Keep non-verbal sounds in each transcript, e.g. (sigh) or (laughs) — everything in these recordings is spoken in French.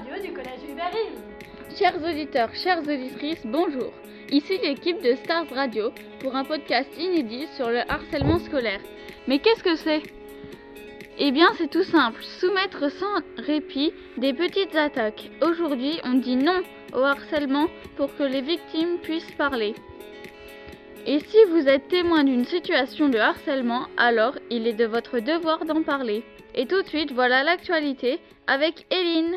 du collège Chers auditeurs, chères auditrices, bonjour. Ici l'équipe de Stars Radio pour un podcast inédit sur le harcèlement scolaire. Mais qu'est-ce que c'est? Eh bien, c'est tout simple, soumettre sans répit des petites attaques. Aujourd'hui, on dit non au harcèlement pour que les victimes puissent parler. Et si vous êtes témoin d'une situation de harcèlement, alors il est de votre devoir d'en parler. Et tout de suite, voilà l'actualité avec Eline.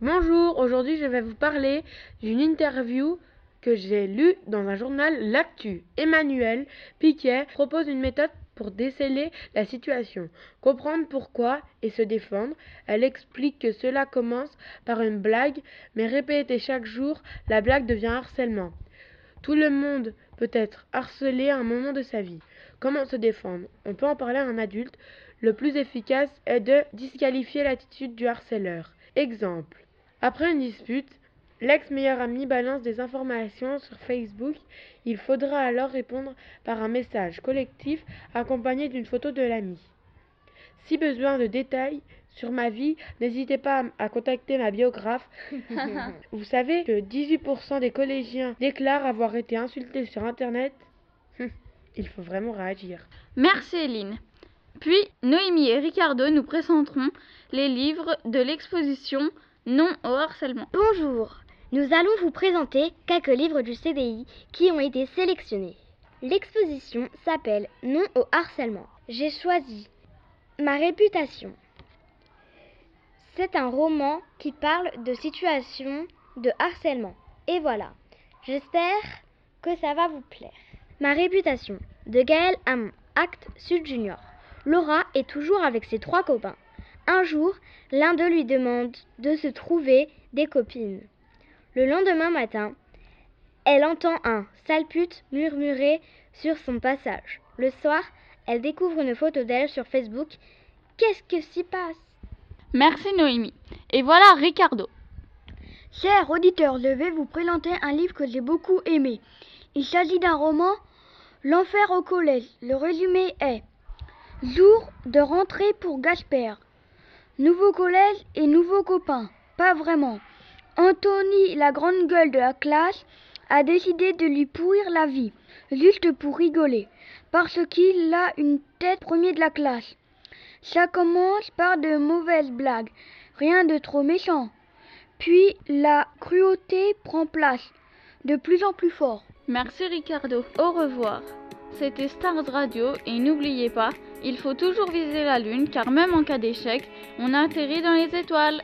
Bonjour, aujourd'hui je vais vous parler d'une interview que j'ai lue dans un journal L'Actu. Emmanuel Piquet propose une méthode pour déceler la situation, comprendre pourquoi et se défendre. Elle explique que cela commence par une blague, mais répétée chaque jour, la blague devient harcèlement. Tout le monde peut être harcelé à un moment de sa vie. Comment se défendre? On peut en parler à un adulte. Le plus efficace est de disqualifier l'attitude du harceleur. Exemple. Après une dispute, l'ex-meilleur ami balance des informations sur Facebook. Il faudra alors répondre par un message collectif accompagné d'une photo de l'ami. Si besoin de détails sur ma vie, n'hésitez pas à contacter ma biographe. (laughs) Vous savez que 18% des collégiens déclarent avoir été insultés sur Internet (laughs) Il faut vraiment réagir. Merci Eline. Puis Noémie et Ricardo nous présenteront les livres de l'exposition Non au harcèlement. Bonjour, nous allons vous présenter quelques livres du CDI qui ont été sélectionnés. L'exposition s'appelle Non au harcèlement. J'ai choisi Ma réputation. C'est un roman qui parle de situations de harcèlement. Et voilà, j'espère que ça va vous plaire. Ma réputation de Gaël Hamon, Acte Sud Junior. Laura est toujours avec ses trois copains. Un jour, l'un d'eux lui demande de se trouver des copines. Le lendemain matin, elle entend un sale pute murmurer sur son passage. Le soir, elle découvre une photo d'elle sur Facebook. Qu'est-ce que s'y passe? Merci Noémie. Et voilà Ricardo. Chers auditeurs, je vais vous présenter un livre que j'ai beaucoup aimé. Il s'agit d'un roman L'enfer au collège. Le résumé est Jour de rentrée pour Gasper. Nouveau collège et nouveaux copains. Pas vraiment. Anthony, la grande gueule de la classe, a décidé de lui pourrir la vie, juste pour rigoler, parce qu'il a une tête premier de la classe. Ça commence par de mauvaises blagues, rien de trop méchant. Puis la cruauté prend place, de plus en plus fort. Merci Ricardo. Au revoir. C'était Stars Radio et n'oubliez pas, il faut toujours viser la lune car même en cas d'échec, on atterrit dans les étoiles.